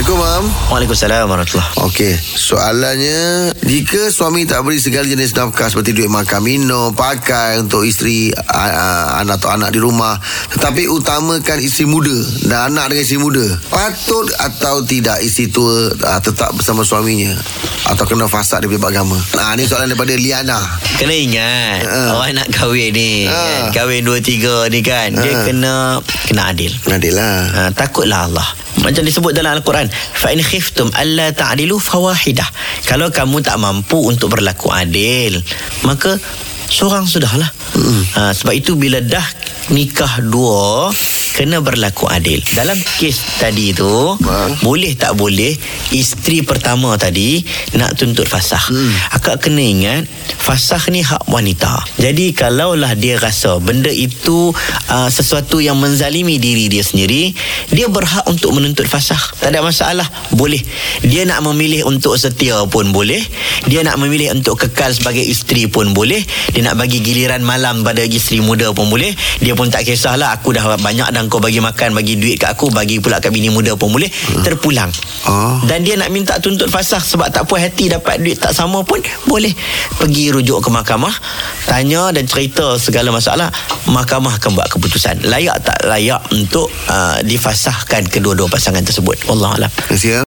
Assalamualaikum, Mam. Waalaikumsalam warahmatullahi Okey, soalannya jika suami tak beri segala jenis nafkah seperti duit makan, minum, pakai untuk isteri, anak atau anak di rumah, tetapi utamakan isteri muda dan anak dengan isteri muda, patut atau tidak isteri tua uh, tetap bersama suaminya atau kena fasad daripada agama? Ah ni soalan daripada Liana. Kena ingat Ha. Orang nak kahwin ni Ha. kan, Kahwin dua tiga ni kan Dia Ha. kena Kena adil Adil lah. ha, Takutlah Allah Macam disebut dalam Al-Quran Fa in khiftum alla ta'dilu fawahidah Kalau kamu tak mampu untuk berlaku adil Maka Seorang sudahlah. Ha, Sebab itu bila dah Nikah dua Kena berlaku adil. Dalam kes tadi tu Ha. Boleh tak boleh Isteri pertama tadi Nak tuntut fasah. Hmm. Akak kena ingat Fasah ni hak wanita. Jadi kalaulah dia rasa Benda itu uh, Sesuatu yang menzalimi diri dia sendiri Dia berhak untuk menuntut fasah. Tak ada masalah. Boleh. Dia nak memilih untuk setia pun boleh. Dia nak memilih untuk kekal sebagai isteri pun boleh. Dia nak bagi giliran malam pada isteri muda pun boleh. Dia pun tak kisahlah Aku dah banyak dan kau bagi makan Bagi duit kat aku Bagi pula kat bini muda pun boleh Terpulang Oh. dan dia nak minta tuntut fasah sebab tak puas hati dapat duit tak sama pun boleh pergi rujuk ke mahkamah tanya dan cerita segala masalah mahkamah akan buat keputusan layak tak layak untuk uh, difasahkan kedua-dua pasangan tersebut wallahualam kasih. ya.